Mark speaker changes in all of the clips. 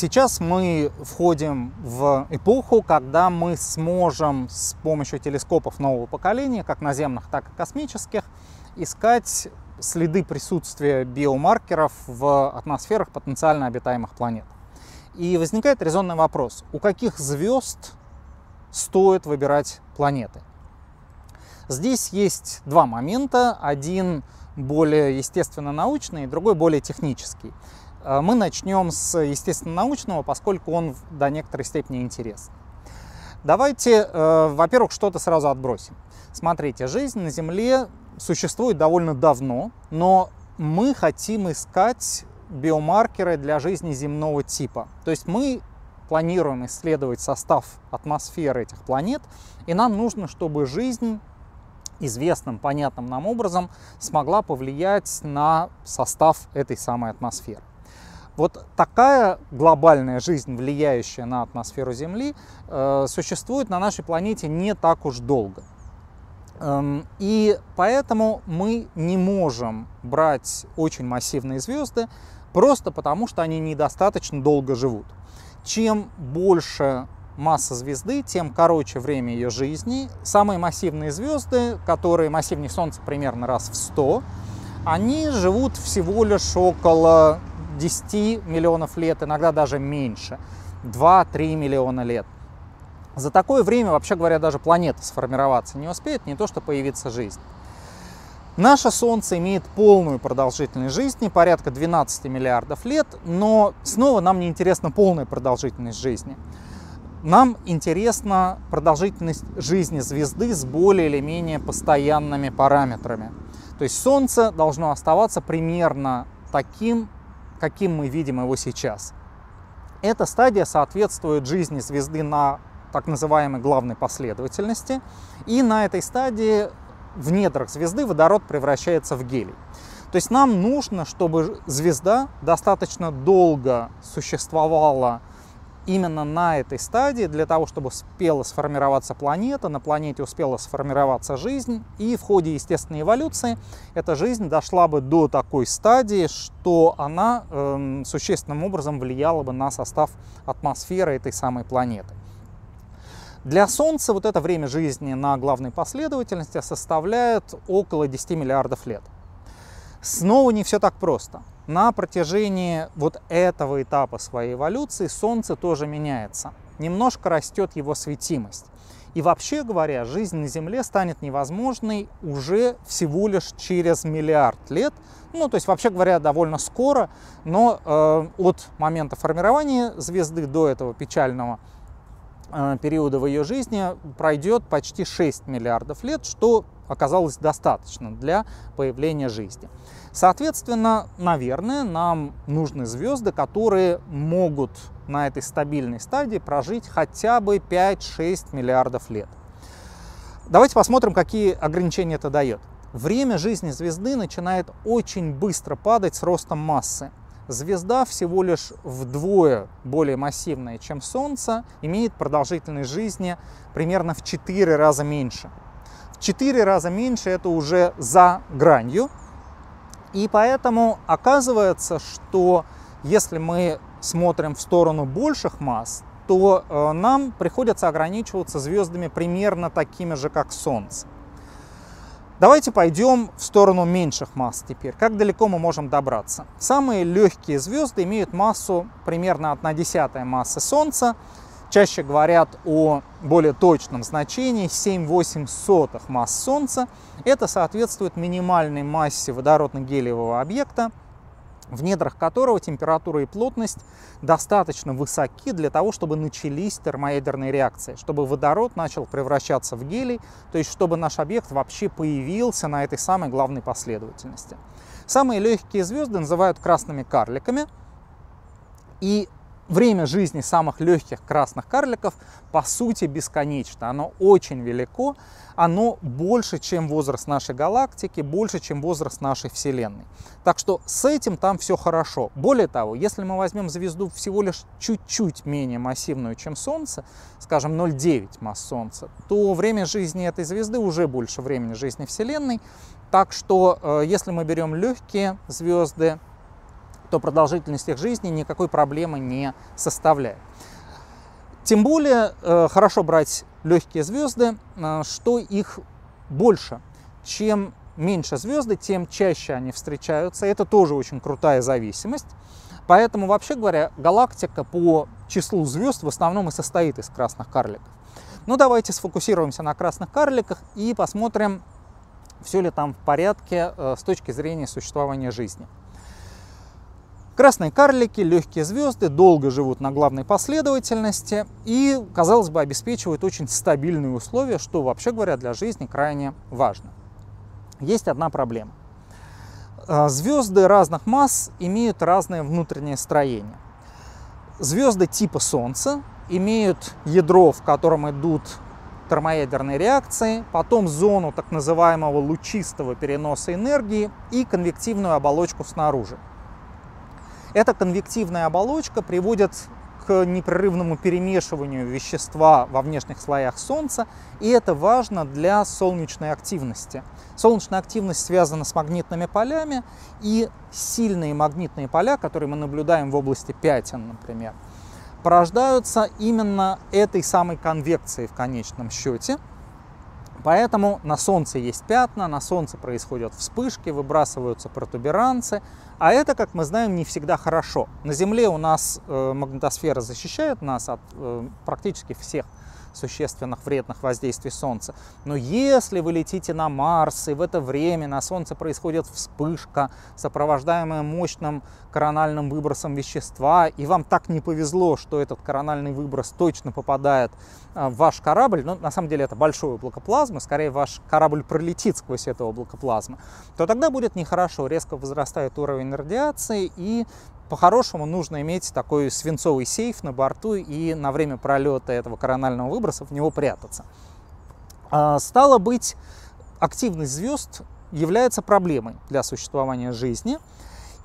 Speaker 1: Сейчас мы входим в эпоху, когда мы сможем с помощью телескопов нового поколения, как наземных, так и космических, искать следы присутствия биомаркеров в атмосферах потенциально обитаемых планет. И возникает резонный вопрос, у каких звезд стоит выбирать планеты? Здесь есть два момента. Один более естественно-научный, другой более технический. Э, мы начнем с естественно-научного, поскольку он до некоторой степени интересен. Давайте, э, во-первых, что-то сразу отбросим. Смотрите, жизнь на Земле существует довольно давно, но мы хотим искать биомаркеры для жизни земного типа. То есть мы планируем исследовать состав атмосферы этих планет, и нам нужно, чтобы жизнь известным, понятным нам образом смогла повлиять на состав этой самой атмосферы. Вот такая глобальная жизнь, влияющая на атмосферу Земли, э, существует на нашей планете не так уж долго. Эм, и поэтому мы не можем брать очень массивные звезды, просто потому что они недостаточно долго живут. Чем больше масса звезды, тем короче время ее жизни. Самые массивные звезды, которые массивнее Солнца примерно раз в 100, они живут всего лишь около 10 миллионов лет, иногда даже меньше, 2-3 миллиона лет. За такое время, вообще говоря, даже планета сформироваться не успеет, не то что появиться жизнь. Наше Солнце имеет полную продолжительность жизни, порядка 12 миллиардов лет, но снова нам не интересна полная продолжительность жизни. Нам интересна продолжительность жизни звезды с более или менее постоянными параметрами. То есть Солнце должно оставаться примерно таким, каким мы видим его сейчас. Эта стадия соответствует жизни звезды на так называемой главной последовательности. И на этой стадии в недрах звезды водород превращается в гелий. То есть нам нужно, чтобы звезда достаточно долго существовала именно на этой стадии для того, чтобы успела сформироваться планета, на планете успела сформироваться жизнь, и в ходе естественной эволюции эта жизнь дошла бы до такой стадии, что она э, существенным образом влияла бы на состав атмосферы этой самой планеты. Для Солнца вот это время жизни на главной последовательности составляет около 10 миллиардов лет. Снова не все так просто на протяжении вот этого этапа своей эволюции Солнце тоже меняется. Немножко растет его светимость. И вообще говоря, жизнь на Земле станет невозможной уже всего лишь через миллиард лет. Ну, то есть, вообще говоря, довольно скоро, но э, от момента формирования звезды до этого печального периода в ее жизни пройдет почти 6 миллиардов лет, что оказалось достаточно для появления жизни. Соответственно, наверное, нам нужны звезды, которые могут на этой стабильной стадии прожить хотя бы 5-6 миллиардов лет. Давайте посмотрим, какие ограничения это дает. Время жизни звезды начинает очень быстро падать с ростом массы. Звезда всего лишь вдвое более массивная, чем Солнце, имеет продолжительность жизни примерно в 4 раза меньше. В 4 раза меньше это уже за гранью, и поэтому оказывается, что если мы смотрим в сторону больших масс, то э, нам приходится ограничиваться звездами примерно такими же, как Солнце. Давайте пойдем в сторону меньших масс теперь. Как далеко мы можем добраться? Самые легкие звезды имеют массу примерно 1 десятая массы Солнца, чаще говорят о более точном значении 7-8 сотых масс Солнца. Это соответствует минимальной массе водородно-гелиевого объекта, в недрах которого температура и плотность достаточно высоки для того, чтобы начались термоядерные реакции, чтобы водород начал превращаться в гелий, то есть чтобы наш объект вообще появился на этой самой главной последовательности. Самые легкие звезды называют красными карликами, и время жизни самых легких красных карликов по сути бесконечно. Оно очень велико, оно больше, чем возраст нашей галактики, больше, чем возраст нашей Вселенной. Так что с этим там все хорошо. Более того, если мы возьмем звезду всего лишь чуть-чуть менее массивную, чем Солнце, скажем 0,9 масс Солнца, то время жизни этой звезды уже больше времени жизни Вселенной. Так что э, если мы берем легкие звезды, то продолжительность их жизни никакой проблемы не составляет. Тем более э, хорошо брать легкие звезды, э, что их больше. Чем меньше звезды, тем чаще они встречаются. Это тоже очень крутая зависимость. Поэтому, вообще говоря, галактика по числу звезд в основном и состоит из красных карликов. Ну, давайте сфокусируемся на красных карликах и посмотрим, все ли там в порядке э, с точки зрения существования жизни. Красные карлики, легкие звезды, долго живут на главной последовательности и, казалось бы, обеспечивают очень стабильные условия, что, вообще говоря, для жизни крайне важно. Есть одна проблема. Э, звезды разных масс имеют разное внутреннее строение. Звезды типа Солнца имеют ядро, в котором идут термоядерные реакции, потом зону так называемого лучистого переноса энергии и конвективную оболочку снаружи. Эта конвективная оболочка приводит к непрерывному перемешиванию вещества во внешних слоях Солнца, и это важно для солнечной активности. Солнечная активность связана с магнитными полями, и сильные магнитные поля, которые мы наблюдаем в области пятен, например, порождаются именно этой самой конвекцией в конечном счете. Поэтому на Солнце есть пятна, на Солнце происходят вспышки, выбрасываются протуберанцы, а это, как мы знаем, не всегда хорошо. На Земле у нас э, магнитосфера защищает нас от э, практически всех существенных вредных воздействий Солнца. Но если вы летите на Марс, и в это время на Солнце происходит вспышка, сопровождаемая мощным корональным выбросом вещества, и вам так не повезло, что этот корональный выброс точно попадает а, в ваш корабль, ну, на самом деле это большое облако плазмы, скорее ваш корабль пролетит сквозь это облако плазмы, то тогда будет нехорошо, резко возрастает уровень радиации, и по-хорошему нужно иметь такой свинцовый сейф на борту и на время пролета этого коронального выброса в него прятаться. А, стало быть, активность звезд является проблемой для существования жизни.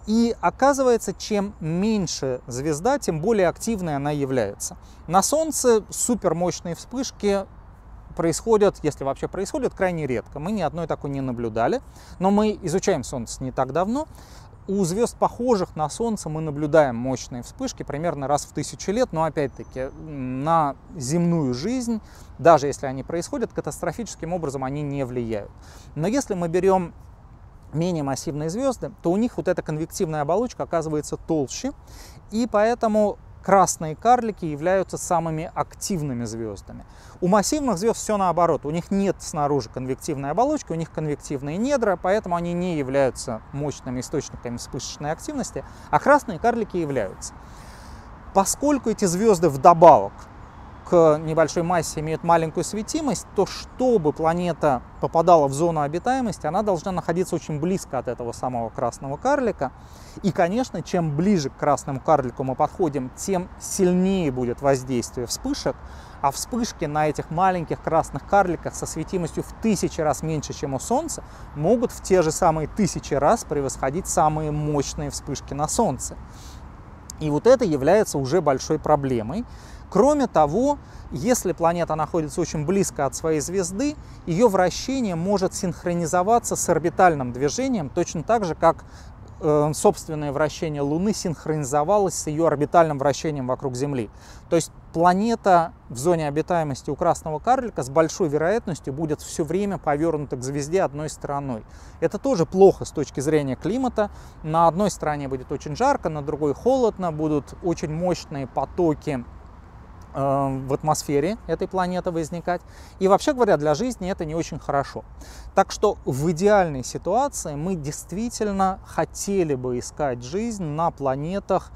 Speaker 1: И оказывается, чем меньше звезда, тем более активной она является. На Солнце супермощные вспышки происходят, если вообще происходят, крайне редко. Мы ни одной такой не наблюдали, но мы изучаем Солнце не так давно. У звезд, похожих на Солнце, мы наблюдаем мощные вспышки примерно раз в тысячу лет, но опять-таки на земную жизнь, даже если они происходят, катастрофическим образом они не влияют. Но если мы берем менее массивные звезды, то у них вот эта конвективная оболочка оказывается толще, и поэтому красные карлики являются самыми активными звездами. У массивных звезд все наоборот. У них нет снаружи конвективной оболочки, у них конвективные недра, поэтому они не являются мощными источниками вспышечной активности, а красные карлики являются. Поскольку эти звезды вдобавок к небольшой массе имеют маленькую светимость, то чтобы планета попадала в зону обитаемости, она должна находиться очень близко от этого самого красного карлика. И, конечно, чем ближе к красному карлику мы подходим, тем сильнее будет воздействие вспышек, а вспышки на этих маленьких красных карликах со светимостью в тысячи раз меньше, чем у Солнца, могут в те же самые тысячи раз превосходить самые мощные вспышки на Солнце. И вот это является уже большой проблемой, Кроме того, если планета находится очень близко от своей звезды, ее вращение может синхронизоваться с орбитальным движением, точно так же, как э, собственное вращение Луны синхронизовалось с ее орбитальным вращением вокруг Земли. То есть планета в зоне обитаемости у красного карлика с большой вероятностью будет все время повернута к звезде одной стороной. Это тоже плохо с точки зрения климата. На одной стороне будет очень жарко, на другой холодно, будут очень мощные потоки в атмосфере этой планеты возникать. И вообще говоря, для жизни это не очень хорошо. Так что в идеальной ситуации мы действительно хотели бы искать жизнь на планетах,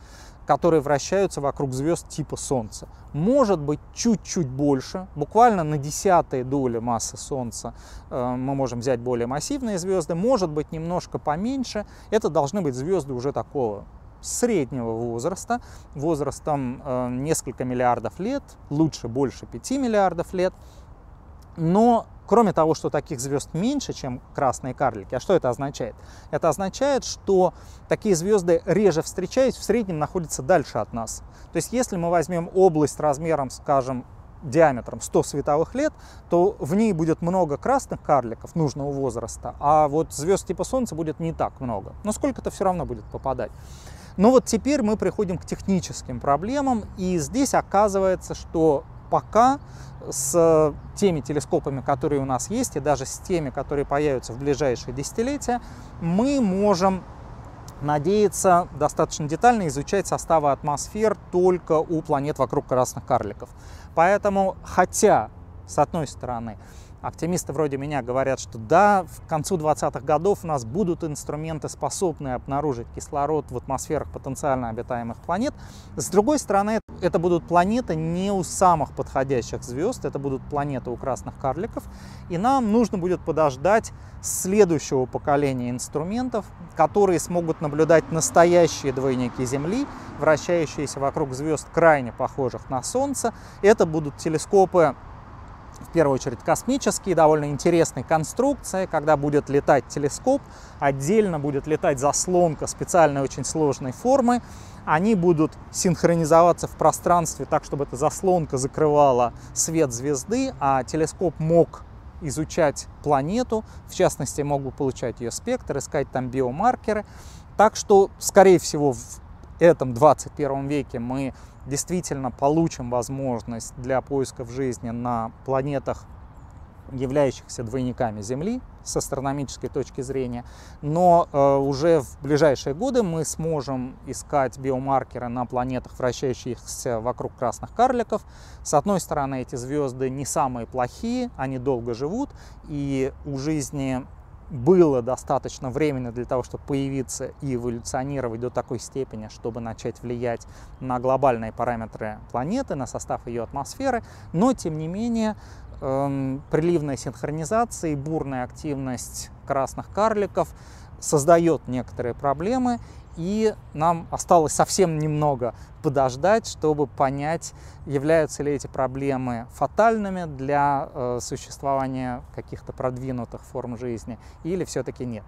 Speaker 1: которые вращаются вокруг звезд типа Солнца. Может быть, чуть-чуть больше, буквально на десятые доли массы Солнца э, мы можем взять более массивные звезды, может быть, немножко поменьше. Это должны быть звезды уже такого среднего возраста, возрастом э, несколько миллиардов лет, лучше больше 5 миллиардов лет. Но кроме того, что таких звезд меньше, чем красные карлики, а что это означает? Это означает, что такие звезды реже встречаясь, в среднем находятся дальше от нас. То есть если мы возьмем область размером, скажем, диаметром 100 световых лет, то в ней будет много красных карликов нужного возраста, а вот звезд типа Солнца будет не так много. Но сколько-то все равно будет попадать. Но вот теперь мы приходим к техническим проблемам, и здесь оказывается, что пока с теми телескопами, которые у нас есть, и даже с теми, которые появятся в ближайшие десятилетия, мы можем надеяться достаточно детально изучать составы атмосфер только у планет вокруг красных карликов. Поэтому, хотя, с одной стороны, Оптимисты вроде меня говорят, что да, к концу 20-х годов у нас будут инструменты, способные обнаружить кислород в атмосферах потенциально обитаемых планет. С другой стороны, это будут планеты не у самых подходящих звезд, это будут планеты у красных карликов. И нам нужно будет подождать следующего поколения инструментов, которые смогут наблюдать настоящие двойники Земли, вращающиеся вокруг звезд крайне похожих на Солнце. Это будут телескопы в первую очередь космические, довольно интересные конструкции, когда будет летать телескоп, отдельно будет летать заслонка специальной очень сложной формы, они будут синхронизоваться в пространстве так, чтобы эта заслонка закрывала свет звезды, а телескоп мог изучать планету, в частности, мог бы получать ее спектр, искать там биомаркеры. Так что, скорее всего, в этом 21 веке мы действительно получим возможность для поисков жизни на планетах, являющихся двойниками Земли с астрономической точки зрения, но э, уже в ближайшие годы мы сможем искать биомаркеры на планетах, вращающихся вокруг красных карликов. С одной стороны, эти звезды не самые плохие, они долго живут, и у жизни было достаточно времени для того, чтобы появиться и эволюционировать до такой степени, чтобы начать влиять на глобальные параметры планеты, на состав ее атмосферы, но тем не менее эм, приливная синхронизация и бурная активность красных карликов создает некоторые проблемы, и нам осталось совсем немного подождать, чтобы понять, являются ли эти проблемы фатальными для э, существования каких-то продвинутых форм жизни или все-таки нет.